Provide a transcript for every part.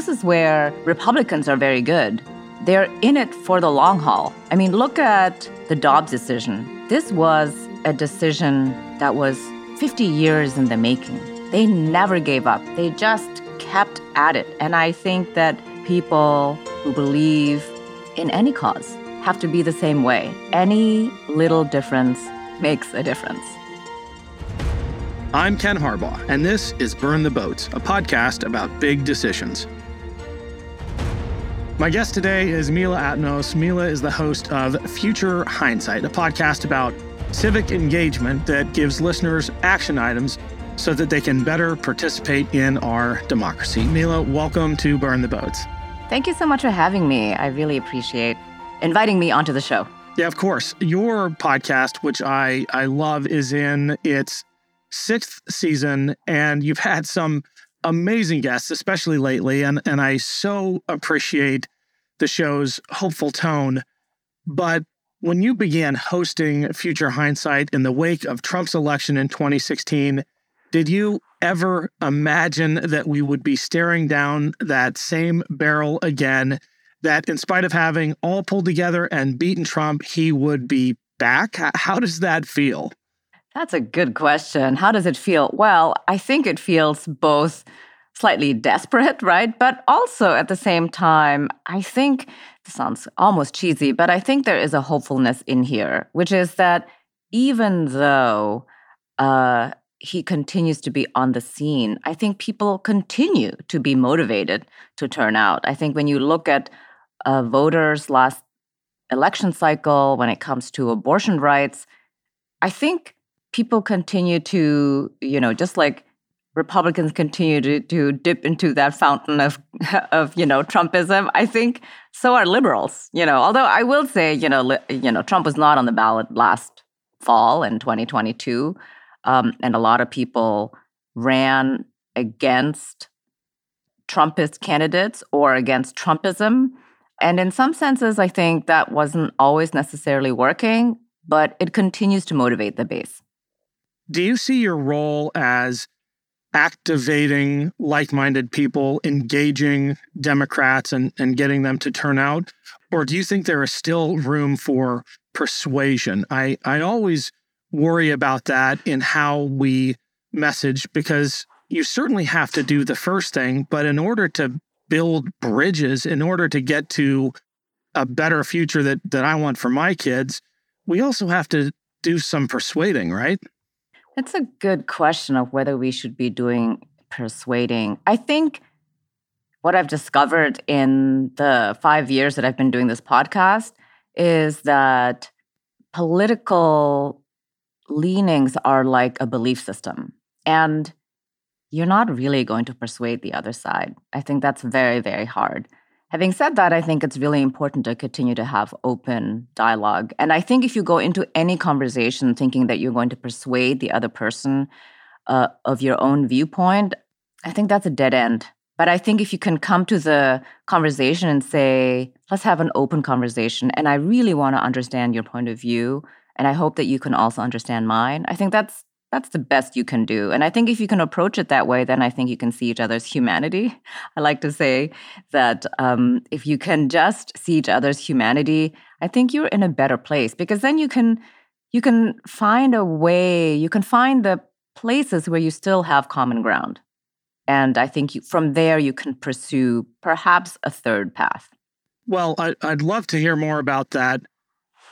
this is where Republicans are very good. They're in it for the long haul. I mean, look at the Dobbs decision. This was a decision that was 50 years in the making. They never gave up, they just kept at it. And I think that people who believe in any cause have to be the same way. Any little difference makes a difference. I'm Ken Harbaugh, and this is Burn the Boats, a podcast about big decisions. My guest today is Mila Atmos. Mila is the host of Future Hindsight, a podcast about civic engagement that gives listeners action items so that they can better participate in our democracy. Mila, welcome to Burn the Boats. Thank you so much for having me. I really appreciate inviting me onto the show. Yeah, of course. Your podcast, which I, I love, is in its sixth season, and you've had some amazing guests, especially lately. And, and I so appreciate the show's hopeful tone. But when you began hosting Future Hindsight in the wake of Trump's election in 2016, did you ever imagine that we would be staring down that same barrel again? That in spite of having all pulled together and beaten Trump, he would be back? How does that feel? That's a good question. How does it feel? Well, I think it feels both slightly desperate, right? But also at the same time, I think this sounds almost cheesy, but I think there is a hopefulness in here, which is that even though uh, he continues to be on the scene, I think people continue to be motivated to turn out. I think when you look at uh, voters last election cycle, when it comes to abortion rights, I think people continue to, you know, just like Republicans continue to, to dip into that fountain of, of, you know, Trumpism, I think so are liberals, you know, although I will say, you know, li- you know, Trump was not on the ballot last fall in 2022. Um, and a lot of people ran against Trumpist candidates or against Trumpism. And in some senses, I think that wasn't always necessarily working, but it continues to motivate the base. Do you see your role as activating like minded people, engaging Democrats, and, and getting them to turn out? Or do you think there is still room for persuasion? I, I always worry about that in how we message because you certainly have to do the first thing, but in order to build bridges, in order to get to a better future that that I want for my kids, we also have to do some persuading, right? It's a good question of whether we should be doing persuading. I think what I've discovered in the five years that I've been doing this podcast is that political leanings are like a belief system. And you're not really going to persuade the other side. I think that's very, very hard. Having said that, I think it's really important to continue to have open dialogue. And I think if you go into any conversation thinking that you're going to persuade the other person uh, of your own viewpoint, I think that's a dead end. But I think if you can come to the conversation and say, let's have an open conversation, and I really want to understand your point of view, and I hope that you can also understand mine, I think that's that's the best you can do. And I think if you can approach it that way, then I think you can see each other's humanity. I like to say that um, if you can just see each other's humanity, I think you're in a better place because then you can you can find a way. You can find the places where you still have common ground, and I think you, from there you can pursue perhaps a third path. Well, I, I'd love to hear more about that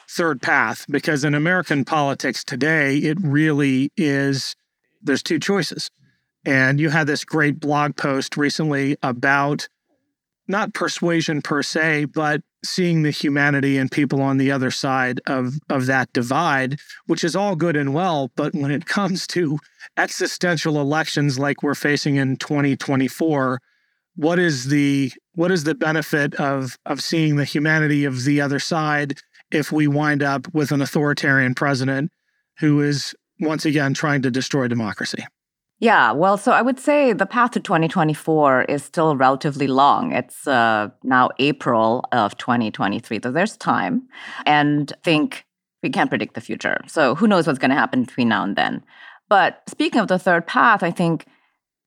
third path because in American politics today, it really is there's two choices. And you had this great blog post recently about not persuasion per se, but seeing the humanity and people on the other side of, of that divide, which is all good and well. But when it comes to existential elections like we're facing in 2024, what is the what is the benefit of of seeing the humanity of the other side if we wind up with an authoritarian president who is once again trying to destroy democracy? Yeah, well, so I would say the path to 2024 is still relatively long. It's uh, now April of 2023, so there's time. And think we can't predict the future. So who knows what's going to happen between now and then. But speaking of the third path, I think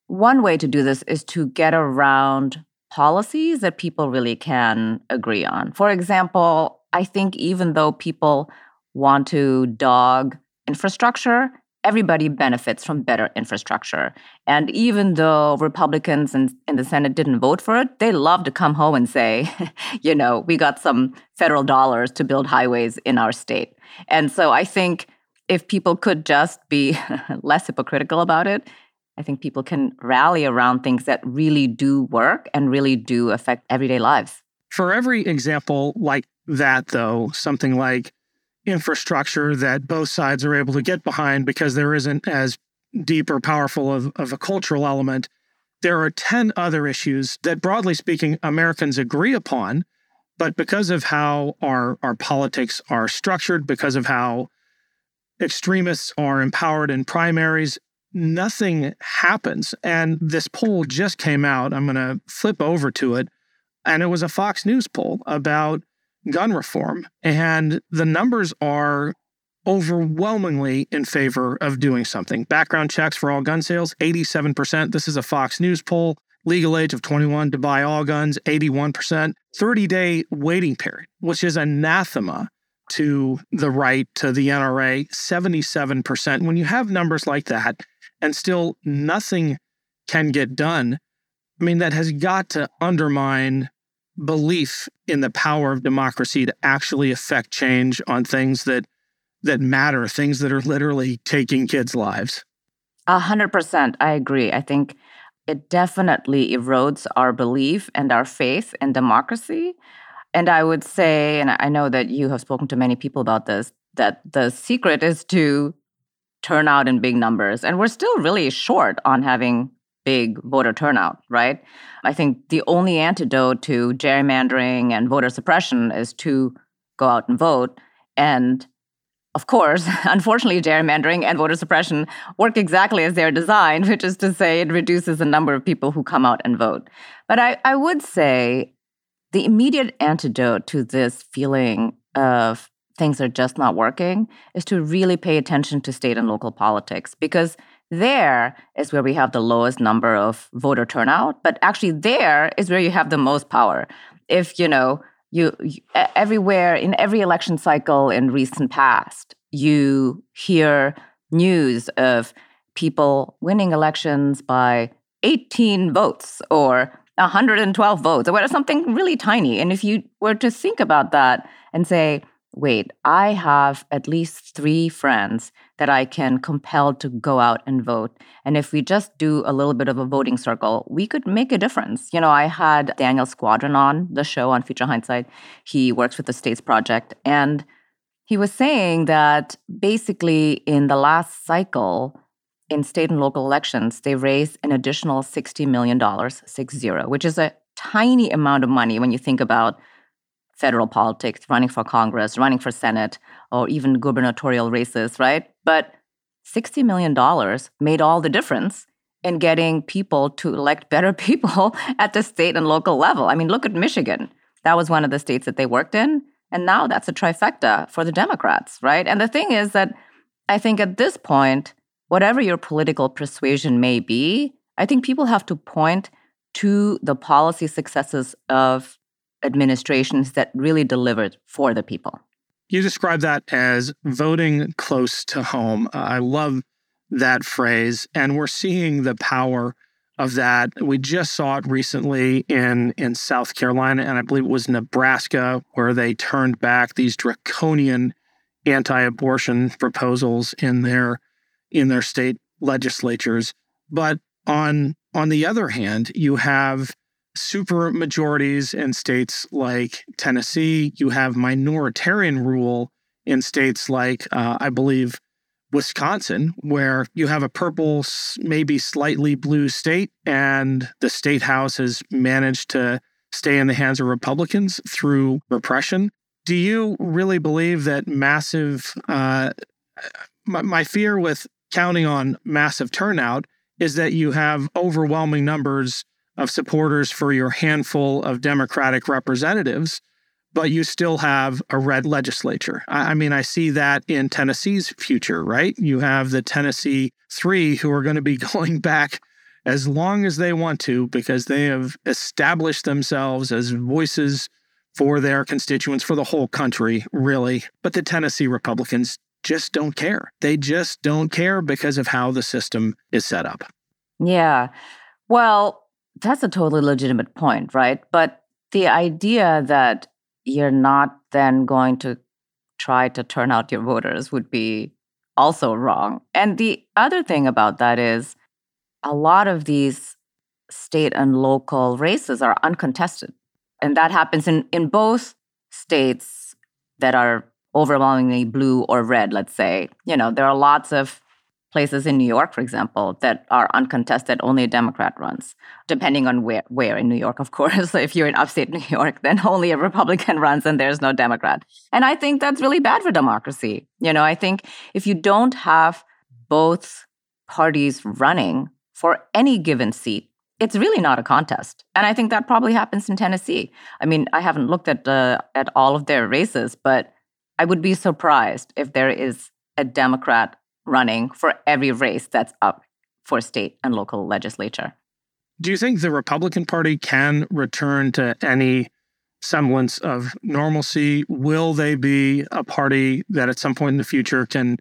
one way to do this is to get around policies that people really can agree on. For example, I think even though people want to dog infrastructure, everybody benefits from better infrastructure. And even though Republicans in, in the Senate didn't vote for it, they love to come home and say, you know, we got some federal dollars to build highways in our state. And so I think if people could just be less hypocritical about it, I think people can rally around things that really do work and really do affect everyday lives. For every example like that, though, something like infrastructure that both sides are able to get behind because there isn't as deep or powerful of, of a cultural element. There are 10 other issues that, broadly speaking, Americans agree upon. But because of how our, our politics are structured, because of how extremists are empowered in primaries, nothing happens. And this poll just came out. I'm going to flip over to it. And it was a Fox News poll about gun reform. And the numbers are overwhelmingly in favor of doing something. Background checks for all gun sales, 87%. This is a Fox News poll. Legal age of 21 to buy all guns, 81%. 30 day waiting period, which is anathema to the right, to the NRA, 77%. When you have numbers like that and still nothing can get done, I mean, that has got to undermine belief in the power of democracy to actually affect change on things that that matter, things that are literally taking kids' lives. A hundred percent, I agree. I think it definitely erodes our belief and our faith in democracy. And I would say, and I know that you have spoken to many people about this, that the secret is to turn out in big numbers. And we're still really short on having big voter turnout, right? I think the only antidote to gerrymandering and voter suppression is to go out and vote. And of course, unfortunately, gerrymandering and voter suppression work exactly as they're designed, which is to say it reduces the number of people who come out and vote. But I, I would say the immediate antidote to this feeling of things are just not working is to really pay attention to state and local politics because there is where we have the lowest number of voter turnout, but actually there is where you have the most power. If you know you, you everywhere in every election cycle in recent past, you hear news of people winning elections by 18 votes or 112 votes or something really tiny. And if you were to think about that and say, wait, I have at least three friends that I can compel to go out and vote. And if we just do a little bit of a voting circle, we could make a difference. You know, I had Daniel Squadron on the show on Future Hindsight. He works with the States Project. And he was saying that basically in the last cycle, in state and local elections, they raised an additional $60 million, six zero, which is a tiny amount of money when you think about federal politics, running for Congress, running for Senate, or even gubernatorial races, right? But $60 million made all the difference in getting people to elect better people at the state and local level. I mean, look at Michigan. That was one of the states that they worked in. And now that's a trifecta for the Democrats, right? And the thing is that I think at this point, whatever your political persuasion may be, I think people have to point to the policy successes of administrations that really delivered for the people. You describe that as voting close to home. Uh, I love that phrase. And we're seeing the power of that. We just saw it recently in, in South Carolina, and I believe it was Nebraska, where they turned back these draconian anti-abortion proposals in their in their state legislatures. But on on the other hand, you have super majorities in states like Tennessee. You have minoritarian rule in states like, uh, I believe, Wisconsin, where you have a purple, maybe slightly blue state, and the state house has managed to stay in the hands of Republicans through repression. Do you really believe that massive? Uh, my, my fear with counting on massive turnout is that you have overwhelming numbers of supporters for your handful of Democratic representatives, but you still have a red legislature. I, mean, I see that in Tennessee's future, right? You have the Tennessee three who are going to be going back as long as they want to because they have established themselves as voices for their constituents, for the whole country, really. But the Tennessee Republicans just don't care. They just don't care because of how the system is set up. Yeah. Well, that's a totally legitimate point, right? But the idea that you're not then going to try to turn out your voters would be also wrong. And the other thing about that is a lot of these state and local races are uncontested. And that happens in, in both states that are overwhelmingly blue or red, let's say. You know, there are lots of places in New York, for example, that are uncontested, only a Democrat runs, depending on where, where in New York, of course. if you're in upstate New York, then only a Republican runs and there's no Democrat. And I think that's really bad for democracy. You know, I think if you don't have both parties running for any given seat, it's really not a contest. And I think that probably happens in Tennessee. I mean, I haven't looked at uh, at all of their races, but I would be surprised if there is a Democrat running for every race that's up for state and local legislature. Do you think the Republican Party can return to any semblance of normalcy? Will they be a party that at some point in the future can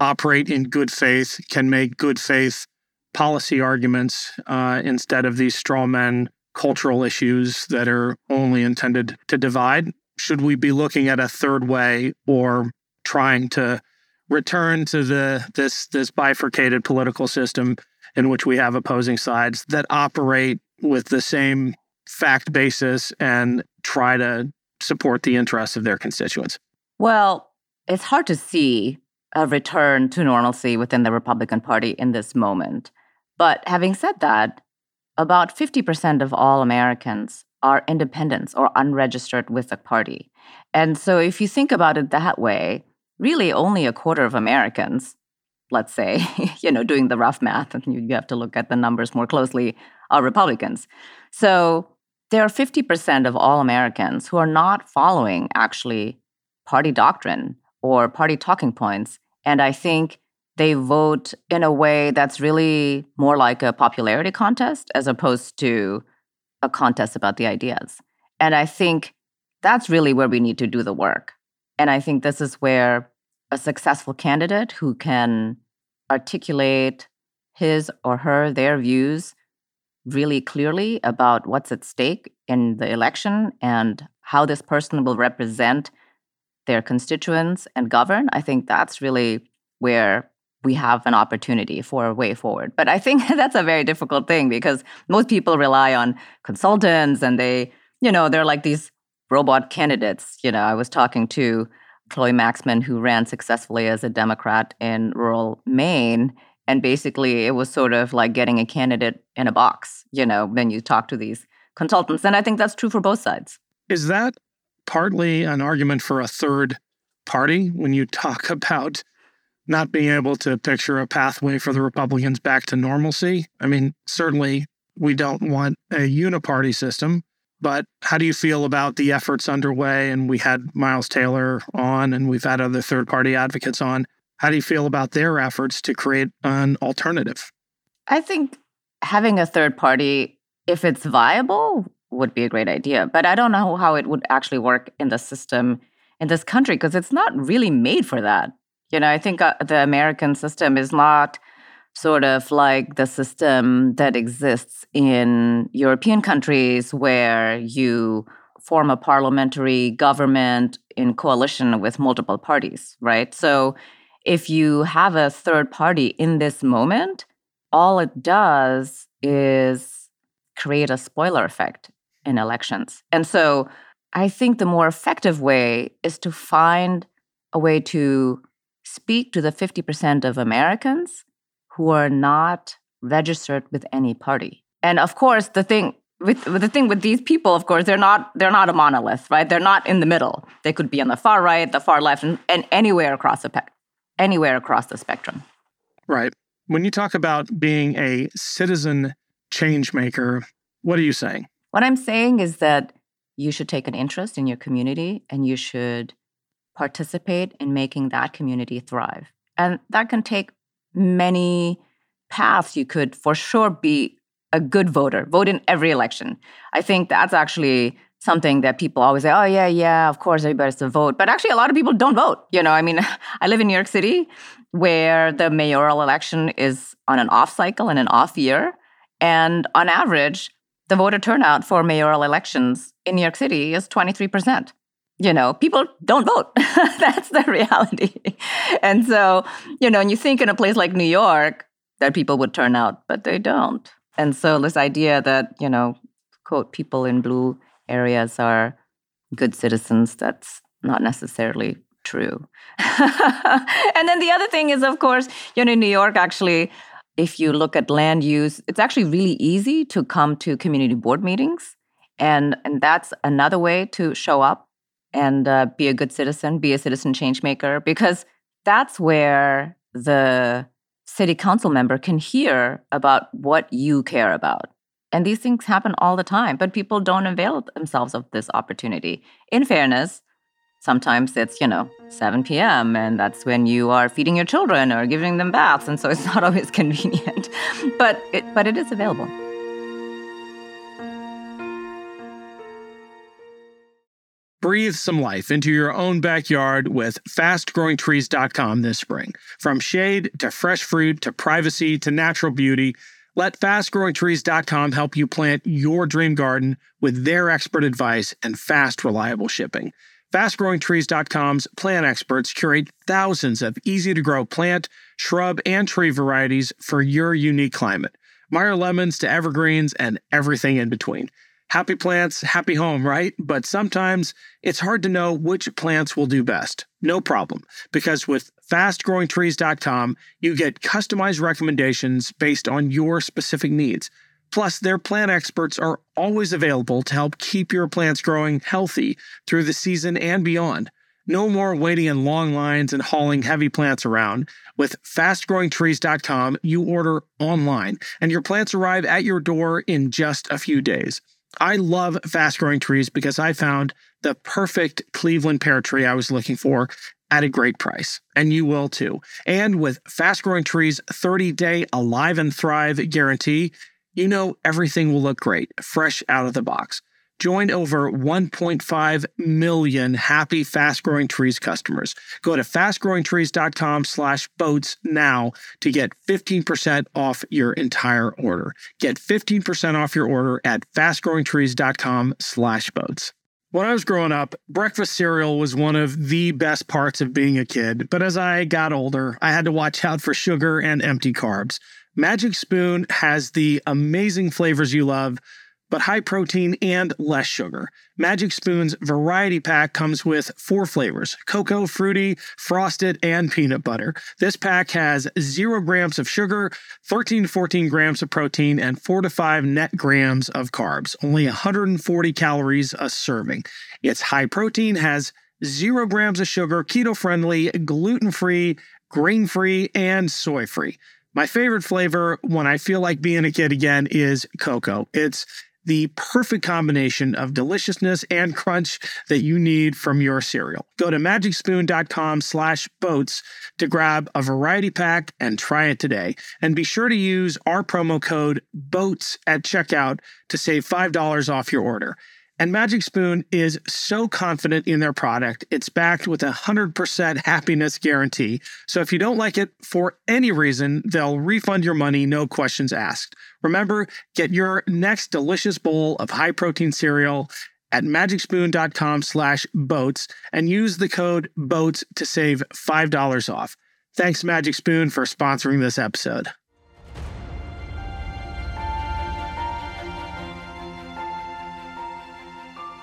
operate in good faith, can make good faith policy arguments uh, instead of these straw men cultural issues that are only intended to divide? Should we be looking at a third way or trying to return to the this this bifurcated political system in which we have opposing sides that operate with the same fact basis and try to support the interests of their constituents? Well, it's hard to see a return to normalcy within the Republican Party in this moment. But having said that, about 50% of all Americans are independents or unregistered with a party. And so if you think about it that way, really only a quarter of Americans, let's say, you know, doing the rough math, and you have to look at the numbers more closely, are Republicans. So there are 50% of all Americans who are not following actually party doctrine or party talking points. And I think they vote in a way that's really more like a popularity contest as opposed to a contest about the ideas. And I think that's really where we need to do the work. And I think this is where a successful candidate who can articulate his or her their views really clearly about what's at stake in the election and how this person will represent their constituents and govern, I think that's really where we have an opportunity for a way forward. But I think that's a very difficult thing because most people rely on consultants and they, you know, they're like these robot candidates. You know, I was talking to Chloe Maxmin, who ran successfully as a Democrat in rural Maine. And basically, it was sort of like getting a candidate in a box, you know, when you talk to these consultants. And I think that's true for both sides. Is that partly an argument for a third party when you talk about not being able to picture a pathway for the Republicans back to normalcy. I mean, certainly we don't want a uniparty system, but how do you feel about the efforts underway? And we had Miles Taylor on, and we've had other third party advocates on. How do you feel about their efforts to create an alternative? I think having a third party, if it's viable, would be a great idea. But I don't know how it would actually work in the system in this country because it's not really made for that. You know, I think uh, the American system is not sort of like the system that exists in European countries where you form a parliamentary government in coalition with multiple parties, right? So if you have a third party in this moment, all it does is create a spoiler effect in elections. And so I think the more effective way is to find a way to speak to the 50% of Americans who are not registered with any party. And of course, the thing with, with, the thing with these people, of course, they're not they're not a monolith, right? They're not in the middle. They could be on the far right, the far left, and, and anywhere across the pe- anywhere across the spectrum. Right. When you talk about being a citizen change maker, what are you saying? What I'm saying is that you should take an interest in your community and you should participate in making that community thrive. And that can take many paths. You could, for sure, be a good voter, vote in every election. I think that's actually something that people always say, oh, yeah, yeah, of course, everybody's to vote. But actually, a lot of people don't vote. You know, I mean, I live in New York City where the mayoral election is on an off cycle and an off year. And on average, the voter turnout for mayoral elections in New York City is 23%. You know, people don't vote. That's the reality. and so, you know, and you think in a place like New York that people would turn out, but they don't. And so, this idea that, you know, quote, people in blue areas are good citizens, that's not necessarily true. and then the other thing is, of course, you know, in New York, actually, if you look at land use, it's actually really easy to come to community board meetings. And, and that's another way to show up and uh, be a good citizen, be a citizen change maker, because that's where the city council member can hear about what you care about. And these things happen all the time, but people don't avail themselves of this opportunity. In fairness, sometimes it's, you know, 7 p.m., and that's when you are feeding your children or giving them baths. And so it's not always convenient, but it, but it is available. Breathe some life into your own backyard with fastgrowingtrees.com this spring. From shade to fresh fruit to privacy to natural beauty, let fastgrowingtrees.com help you plant your dream garden with their expert advice and fast, reliable shipping. FastGrowingTrees.com's plant experts curate thousands of easy to grow plant, shrub, and tree varieties for your unique climate. Meyer lemons to evergreens and everything in between. Happy plants, happy home, right? But sometimes it's hard to know which plants will do best. No problem, because with fastgrowingtrees.com, you get customized recommendations based on your specific needs. Plus, their plant experts are always available to help keep your plants growing healthy through the season and beyond. No more waiting in long lines and hauling heavy plants around. With fastgrowingtrees.com, you order online and your plants arrive at your door in just a few days. I love fast growing trees because I found the perfect Cleveland pear tree I was looking for at a great price. And you will too. And with Fast Growing Trees 30 day Alive and Thrive guarantee, you know everything will look great, fresh out of the box. Join over 1.5 million happy Fast Growing Trees customers. Go to fastgrowingtrees.com slash boats now to get 15% off your entire order. Get 15% off your order at fastgrowingtrees.com slash boats. When I was growing up, breakfast cereal was one of the best parts of being a kid. But as I got older, I had to watch out for sugar and empty carbs. Magic Spoon has the amazing flavors you love but high protein and less sugar. Magic Spoon's variety pack comes with four flavors cocoa, fruity, frosted, and peanut butter. This pack has zero grams of sugar, 13 to 14 grams of protein, and 4 to 5 net grams of carbs, only 140 calories a serving. Its high protein has zero grams of sugar, keto friendly, gluten free, grain free, and soy free. My favorite flavor when I feel like being a kid again is cocoa. It's the perfect combination of deliciousness and crunch that you need from your cereal. Go to magicspoon.com slash boats to grab a variety pack and try it today. And be sure to use our promo code BOATS at checkout to save $5 off your order. And Magic Spoon is so confident in their product, it's backed with a 100% happiness guarantee. So if you don't like it for any reason, they'll refund your money, no questions asked. Remember, get your next delicious bowl of high protein cereal at magicspoon.com slash boats and use the code boats to save $5 off. Thanks, Magic Spoon, for sponsoring this episode.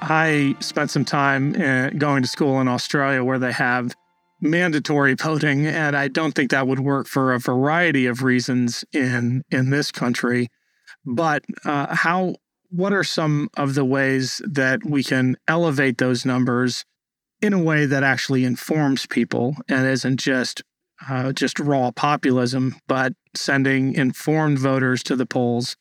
I spent some time uh, going to school in Australia where they have mandatory voting, and I don't think that would work for a variety of reasons in in this country. But uh, how? What are some of the ways that we can elevate those numbers in a way that actually informs people and isn't just uh, just raw populism, but sending informed voters to the polls,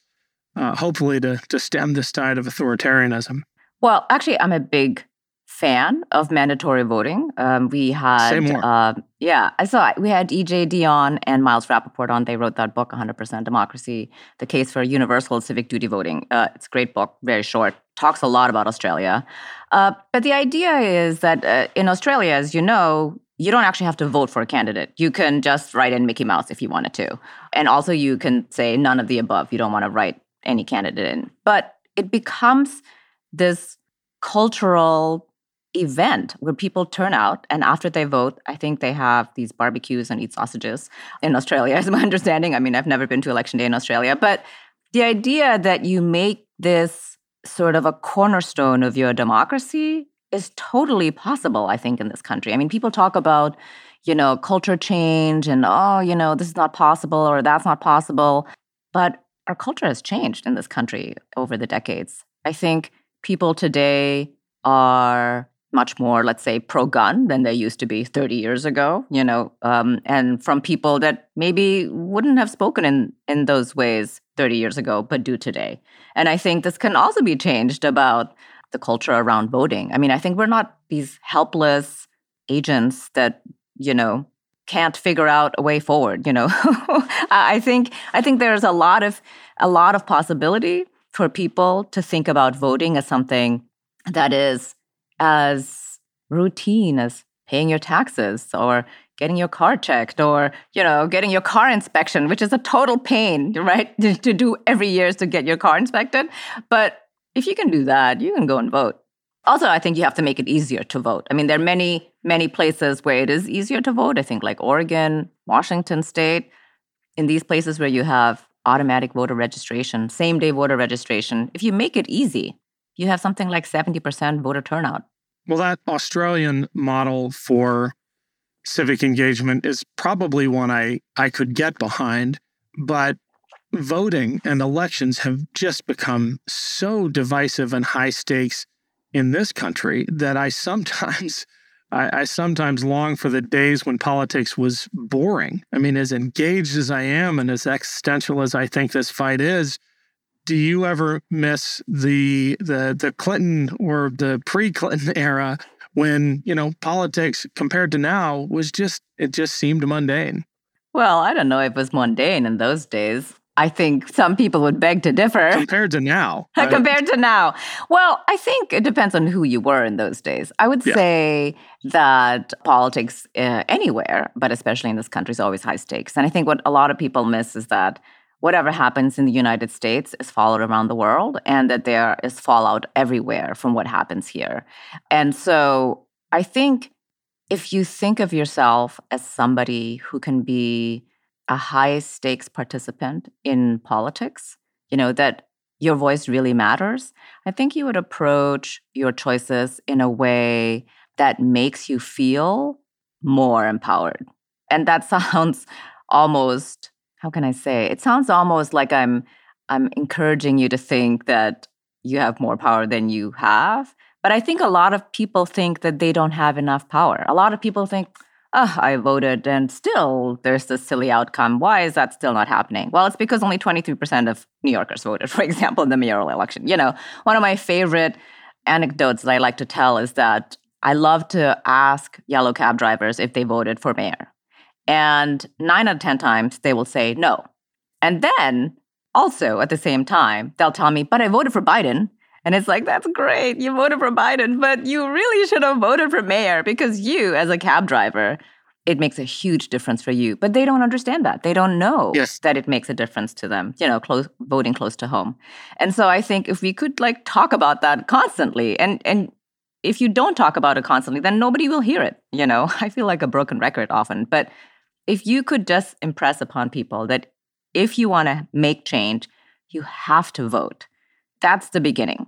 uh, hopefully to to stem this tide of authoritarianism? Well, actually, I'm a big fan of mandatory voting. Um, we had, uh, yeah, I saw we had EJ Dionne and Miles Rapoport on. They wrote that book, 100% Democracy: The Case for Universal Civic Duty Voting. Uh, it's a great book, very short, talks a lot about Australia. Uh, but the idea is that uh, in Australia, as you know, you don't actually have to vote for a candidate. You can just write in Mickey Mouse if you wanted to. And also, you can say none of the above. You don't want to write any candidate in. But it becomes this cultural event where people turn out and after they vote i think they have these barbecues and eat sausages in australia is my understanding. I mean i've never been to election day in australia but the idea that you make this sort of a cornerstone of your democracy is totally possible i think in this country. I mean people talk about you know culture change and oh you know this is not possible or that's not possible but our culture has changed in this country over the decades. I think people today are much more, let's say, pro gun than they used to be 30 years ago, you know, um, and from people that maybe wouldn't have spoken in, in those ways 30 years ago, but do today. And I think this can also be changed about the culture around voting. I mean, I think we're not these helpless agents that, you know, can't figure out a way forward you know i think i think there's a lot of a lot of possibility for people to think about voting as something that is as routine as paying your taxes or getting your car checked or you know getting your car inspection which is a total pain right to do every year is to get your car inspected. But if you can do that you can go and vote. Also i think you have to make it easier to vote. I mean there are many many places where it is easier to vote. I think like oregon washington state in these places where you have automatic voter registration same day voter registration if you make it easy you have something like 70% voter turnout. Well, that Australian model for civic engagement is probably one I, I could get behind, but voting and elections have just become so divisive and high stakes in this country that I sometimes I, I, sometimes long for the days when politics was boring. I mean, as engaged as I am and as existential as I think this fight is, do you ever miss the the the Clinton or the pre-Clinton era when you know politics compared to now was just it just seemed mundane? Well, I don't know if it was mundane in those days. I think some people would beg to differ. Compared to now. Compared to now. Well, I think it depends on who you were in those days. I would yeah. say that politics uh, anywhere, but especially in this country, is always high stakes. And I think what a lot of people miss is that whatever happens in the United States is followed around the world and that there is fallout everywhere from what happens here. And so I think if you think of yourself as somebody who can be a high stakes participant in politics, you know, that your voice really matters, I think you would approach your choices in a way that makes you feel more empowered. And that sounds almost how can I say? It sounds almost like I'm I'm encouraging you to think that you have more power than you have. But I think a lot of people think that they don't have enough power. A lot of people think, oh, I voted and still there's this silly outcome. Why is that still not happening? Well, it's because only 23% of New Yorkers voted, for example, in the mayoral election. You know, one of my favorite anecdotes that I like to tell is that I love to ask yellow cab drivers if they voted for mayor. And nine out of 10 times, they will say no. And then also at the same time, they'll tell me, but I voted for Biden. And it's like, that's great. You voted for Biden, but you really should have voted for mayor because you, as a cab driver, it makes a huge difference for you. But they don't understand that. They don't know yes. that it makes a difference to them, you know, close, voting close to home. And so I think if we could like talk about that constantly and, and, if you don't talk about it constantly, then nobody will hear it. You know, I feel like a broken record often, but if you could just impress upon people that if you want to make change, you have to vote. That's the beginning.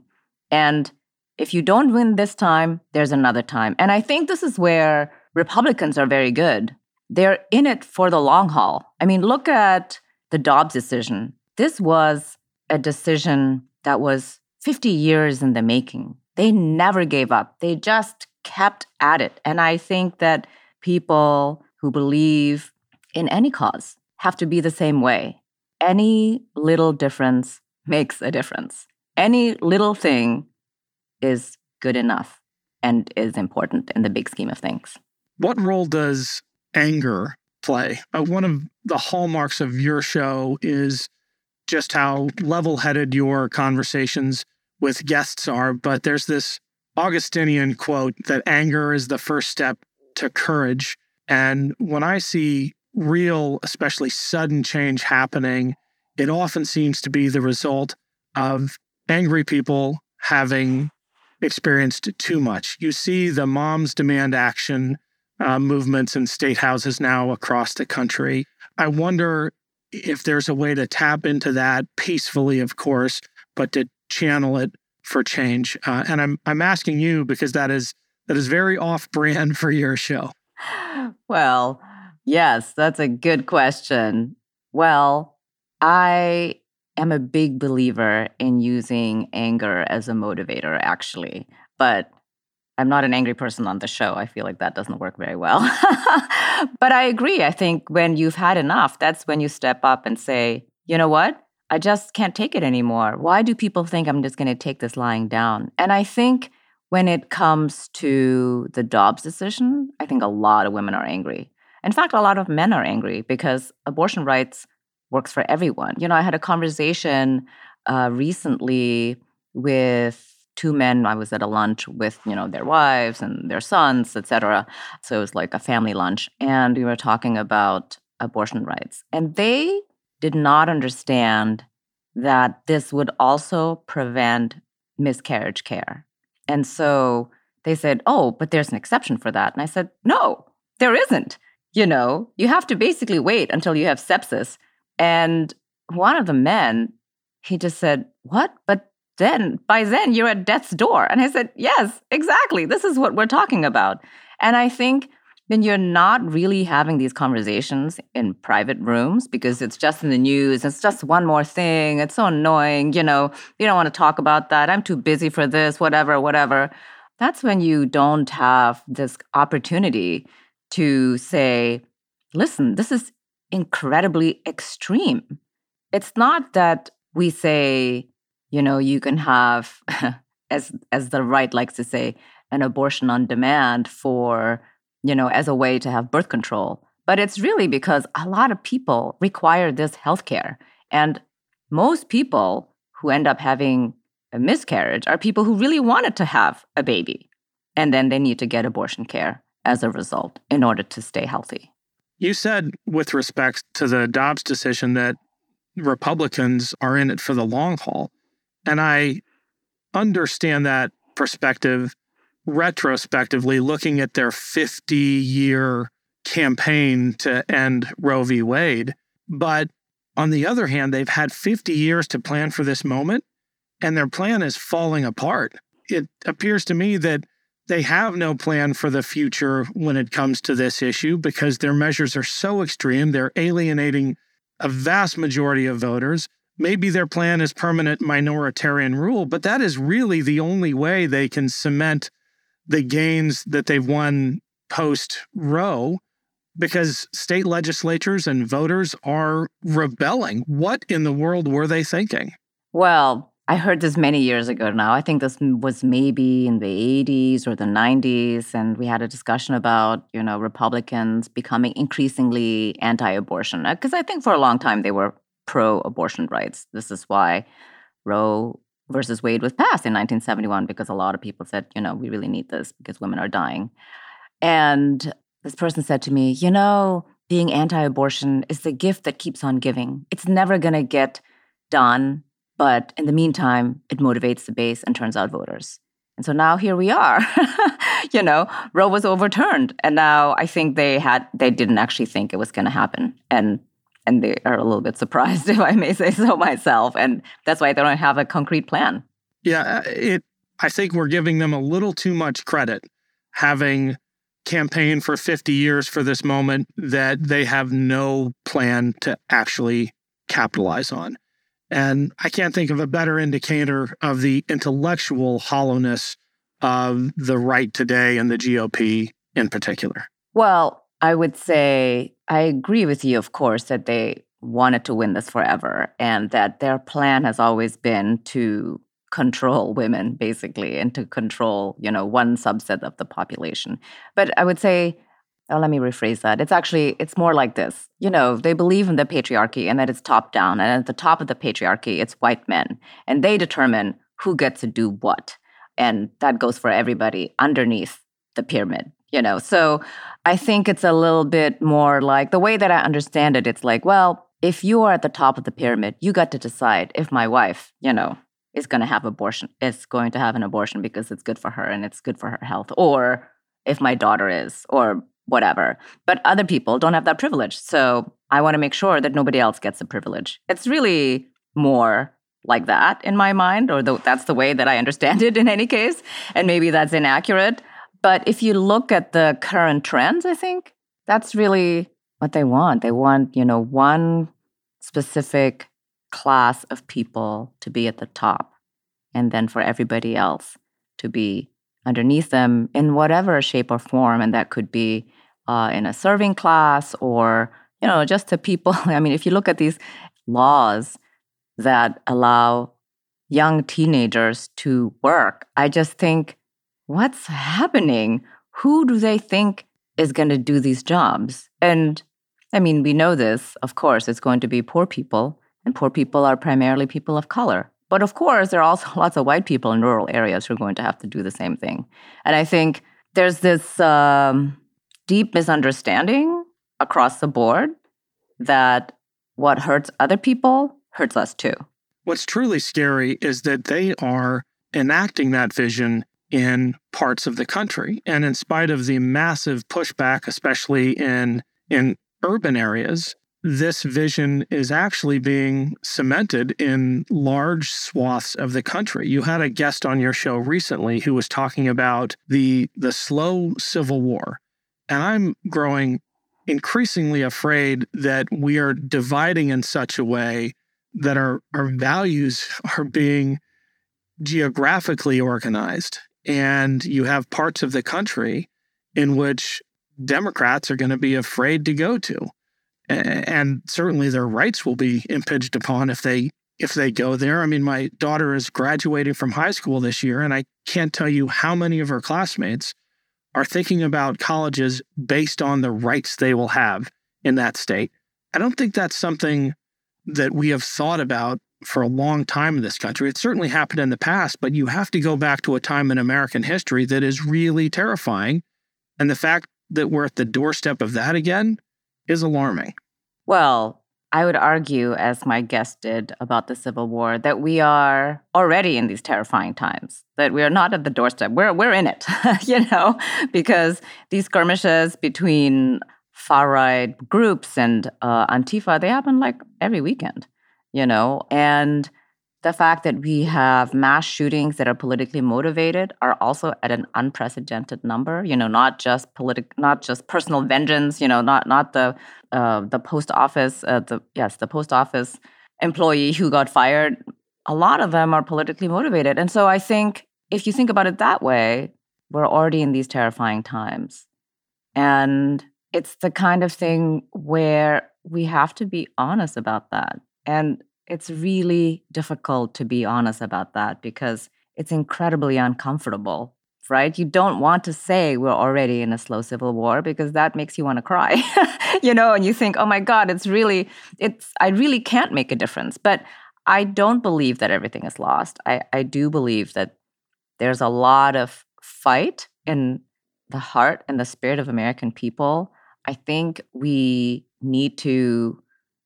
And if you don't win this time, there's another time. And I think this is where Republicans are very good. They're in it for the long haul. I mean, look at the Dobbs decision. This was a decision that was 50 years in the making. They never gave up, they just kept at it. And I think that people who believe in any cause have to be the same way. Any little difference makes a difference. Any little thing is good enough. and is important in the big scheme of things. What role does anger play? Uh, one of the hallmarks of your show is just how level headed your conversations with guests are. But there's this Augustinian quote that anger is the first step to courage. And when I see real, especially sudden change happening, it often seems to be the result of angry people having experienced too much. You see the moms demand action uh, movements in state houses now across the country. I wonder if there's a way to tap into that peacefully, of course, but to channel it for change. Uh, and I'm I'm asking you because that is that is very off brand for your show. Well, yes, that's a good question. Well, I am a big believer in using anger as a motivator, actually. But I'm not an angry person on the show. I feel like that doesn't work very well. but I agree. I think when you've had enough, that's when you step up and say, you know what? I just can't take it anymore. Why do people think I'm just going to take this lying down? And I think when it comes to the Dobbs decision, I think a lot of women are angry. In fact, a lot of men are angry because abortion rights works for everyone. You know, I had a conversation uh, recently with two men. I was at a lunch with, you know, their wives and their sons, etc. So it was like a family lunch. And we were talking about abortion rights. And they did not understand that this would also prevent miscarriage care. And so they said, oh, but there's an exception for that. And I said, no, there isn't. You know, you have to basically wait until you have sepsis and one of the men, he just said, What? But then, by then, you're at death's door. And I said, Yes, exactly. This is what we're talking about. And I think when you're not really having these conversations in private rooms because it's just in the news, it's just one more thing, it's so annoying, you know, you don't want to talk about that. I'm too busy for this, whatever, whatever. That's when you don't have this opportunity to say, listen, this is incredibly extreme. It's not that we say, you know, you can have, as as the right likes to say, an abortion on demand for, you know, as a way to have birth control. But it's really because a lot of people require this healthcare. And most people who end up having a miscarriage are people who really wanted to have a baby. And then they need to get abortion care as a result in order to stay healthy. You said, with respect to the Dobbs decision, that Republicans are in it for the long haul. And I understand that perspective retrospectively, looking at their 50 year campaign to end Roe v. Wade. But on the other hand, they've had 50 years to plan for this moment, and their plan is falling apart. It appears to me that they have no plan for the future when it comes to this issue because their measures are so extreme. They're alienating a vast majority of voters. Maybe their plan is permanent minoritarian rule, but that is really the only way they can cement the gains that they've won post Roe because state legislatures and voters are rebelling. What in the world were they thinking? Well, I heard this many years ago now. I think this was maybe in the 80s or the 90s. And we had a discussion about, you know, Republicans becoming increasingly anti abortion. Because uh, I think for a long time they were pro abortion rights. This is why Roe versus Wade was passed in 1971, because a lot of people said, you know, we really need this because women are dying. And this person said to me, you know, being anti abortion is the gift that keeps on giving. It's never going to get done but in the meantime, it motivates the base and turns out voters. And so now here we are. you know, Roe was overturned, and now I think they had they didn't actually think it was going to happen, and and they are a little bit surprised, if I may say so myself, and that's why they don't have a concrete plan. Yeah, uh, it. I think we're giving them a little too much credit, having campaigned for 50 years for this moment that they have no plan to actually capitalize on. And I can't think of a better indicator of the intellectual hollowness of the right today and the GOP in particular. Well, I would say I agree with you, of course, that they wanted to win this forever and that their plan has always been to control women basically and to control you know one subset of the population but i would say oh, let me rephrase that. It's actually it's more like this. You know they believe in the patriarchy and that it's top down and at the top of the patriarchy it's white men. And they determine who gets to do what. And that goes for everybody underneath the pyramid you know? So i think it's a little bit more like the way that i understand it it's like well if you are at the top of the pyramid you got to decide if my wife you know is going to have abortion is going to have an abortion because it's good for her and it's good for her health or if my daughter is or whatever. But other people don't have that privilege. So i want to make sure that nobody else gets the privilege. It's really more like that in my mind or the, that's the way that i understand it in any case and maybe that's inaccurate. But if you look at the current trends i think that's really what they want. They want you know one specific class of people to be at the top and then for everybody else to be underneath them in whatever shape or form and that could be uh, in a serving class or you know just to people i mean if you look at these laws that allow young teenagers to work i just think what's happening who do they think is going to do these jobs and i mean we know this of course it's going to be poor people and poor people are primarily people of color. But of course, there are also lots of white people in rural areas who are going to have to do the same thing. And I think there's this um, deep misunderstanding across the board that what hurts other people hurts us too. What's truly scary is that they are enacting that vision in parts of the country. And in spite of the massive pushback, especially in, in urban areas, this vision is actually being cemented in large swaths of the country. You had a guest on your show recently who was talking about the the slow civil war. And I'm growing increasingly afraid that we are dividing in such a way that our, our values are being geographically organized. And you have parts of the country in which Democrats are going to be afraid to go to and certainly their rights will be impinged upon if they if they go there. I mean, my daughter is graduating from high school this year, and I can't tell you how many of her classmates are thinking about colleges based on the rights they will have in that state. I don't think that's something that we have thought about for a long time in this country. It certainly happened in the past, but you have to go back to a time in American history that is really terrifying. And the fact that we're at the doorstep of that again is alarming. Well, I would argue, as my guest did about the Civil War, that we are already in these terrifying times, that we are not at the doorstep. We're, we're in it, you know, because these skirmishes between far right groups and uh, Antifa, they happen like every weekend, you know, and the fact that we have mass shootings that are politically motivated are also at an unprecedented number. You know, not just politic, not just personal vengeance. You know, not not the uh, the post office, uh, the yes, the post office employee who got fired. A lot of them are politically motivated, and so I think if you think about it that way, we're already in these terrifying times, and it's the kind of thing where we have to be honest about that. And it's really difficult to be honest about that because it's incredibly uncomfortable, right? You don't want to say we're already in a slow civil war because that makes you want to cry, you know, and you think, oh my God, it's really, it's, I really can't make a difference. But I don't believe that everything is lost. I, I do believe that there's a lot of fight in the heart and the spirit of American people. I think we need to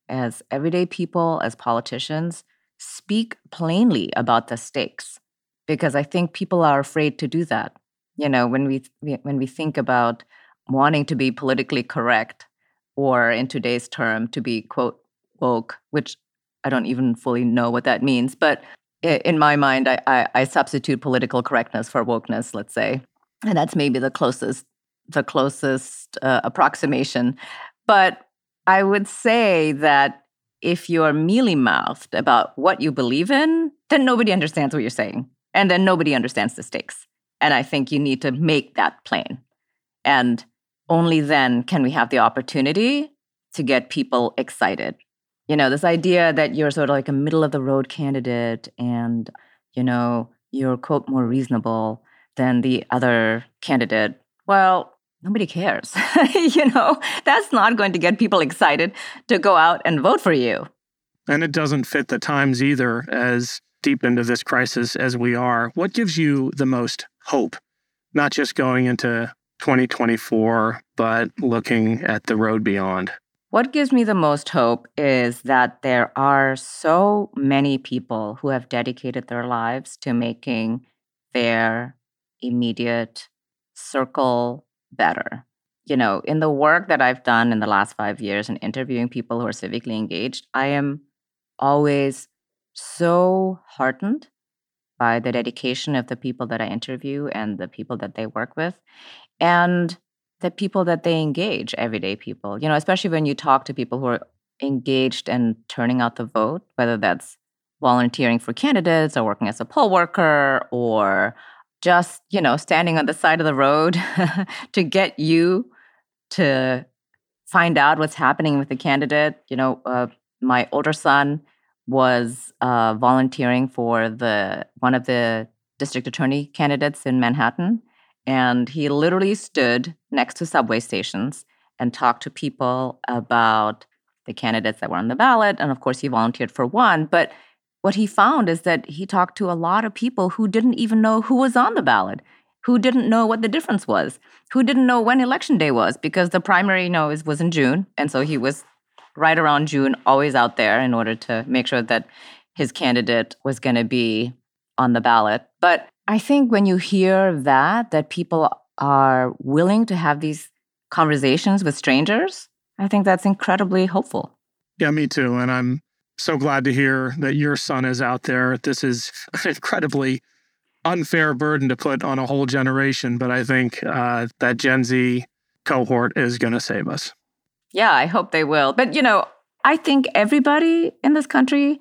as everyday people, as politicians, speak plainly about the stakes because I think people are afraid to do that. You know, when we when we think about wanting to be politically correct or in today's term to be quote woke, which I don't even fully know what that means, but in my mind, I, I, I substitute political correctness for wokeness, let's say, and that's maybe the closest the closest uh, approximation. But I would say that if you're mealy mouthed about what you believe in, then nobody understands what you're saying. And then nobody understands the stakes. And I think you need to make that plain. And only then can we have the opportunity to get people excited. You know, this idea that you're sort of like a middle of the road candidate and you know, you're, quote, more reasonable than the other candidate. Well, nobody cares. you know, that's not going to get people excited to go out and vote for you. And it doesn't fit the times either, as deep into this crisis as we are. What gives you the most hope, not just going into 2024, but looking at the road beyond? What gives me the most hope is that there are so many people who have dedicated their lives to making their immediate circle better. You know, in the work that I've done in the last five years and interviewing people who are civically engaged, I am always so heartened by the dedication of the people that I interview and the people that they work with. And the people that they engage, everyday people, you know, especially when you talk to people who are engaged and turning out the vote, whether that's volunteering for candidates or working as a poll worker or just, you know, standing on the side of the road to get you to find out what's happening with the candidate. You know, uh, my older son was uh, volunteering for the one of the district attorney candidates in Manhattan and he literally stood next to subway stations and talked to people about the candidates that were on the ballot. And of course, he volunteered for one. But what he found is that he talked to a lot of people who didn't even know who was on the ballot, who didn't know what the difference was, who didn't know when election day was, because the primary, you know, was in June. And so he was right around June, always out there in order to make sure that his candidate was going to be on the ballot. But I think when you hear that, that people are willing to have these conversations with strangers, I think that's incredibly hopeful. Yeah, me too. And I'm so glad to hear that your son is out there. This is an incredibly unfair burden to put on a whole generation, but I think uh, that Gen Z cohort is going to save us. Yeah, I hope they will. But, you know, I think everybody in this country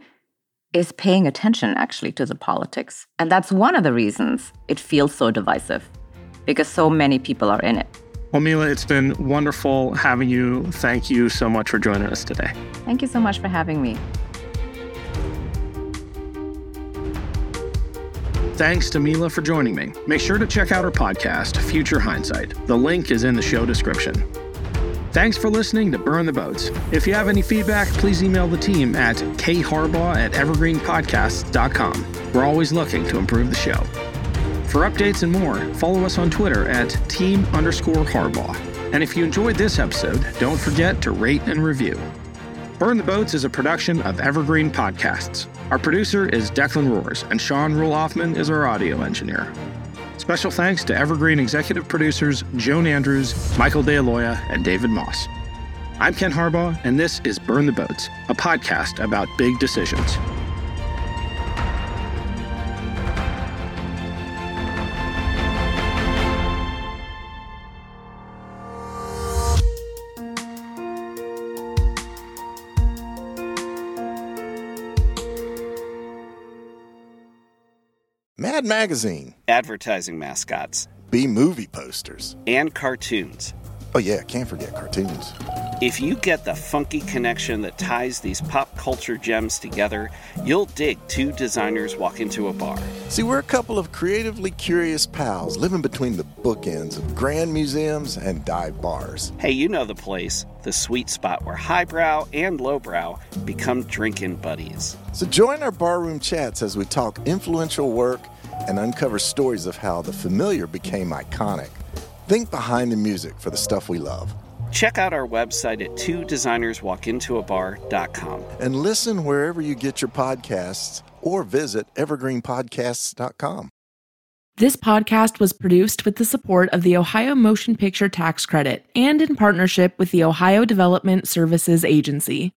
is paying attention actually to the politics. And that's one of the reasons it feels so divisive because so many people are in it. Well, Mila, it's been wonderful having you. Thank you so much for joining us today. Thank you so much for having me. Thanks to Mila for joining me. Make sure to check out her podcast, Future Hindsight. The link is in the show description. Thanks for listening to Burn the Boats. If you have any feedback, please email the team at kharbaugh at evergreenpodcasts.com. We're always looking to improve the show. For updates and more, follow us on Twitter at team underscore Harbaugh. And if you enjoyed this episode, don't forget to rate and review. Burn the Boats is a production of Evergreen Podcasts. Our producer is Declan Roars, and Sean Rule is our audio engineer. Special thanks to Evergreen executive producers Joan Andrews, Michael DeAloia, and David Moss. I'm Ken Harbaugh, and this is Burn the Boats, a podcast about big decisions. Mad Magazine. Advertising mascots. B movie posters. And cartoons. Oh, yeah, can't forget cartoons. If you get the funky connection that ties these pop culture gems together, you'll dig two designers walk into a bar. See, we're a couple of creatively curious pals living between the bookends of grand museums and dive bars. Hey, you know the place, the sweet spot where highbrow and lowbrow become drinking buddies. So join our barroom chats as we talk influential work and uncover stories of how the familiar became iconic. Think behind the music for the stuff we love. Check out our website at two designerswalkintoabar.com. And listen wherever you get your podcasts or visit evergreenpodcasts.com. This podcast was produced with the support of the Ohio Motion Picture Tax Credit and in partnership with the Ohio Development Services Agency.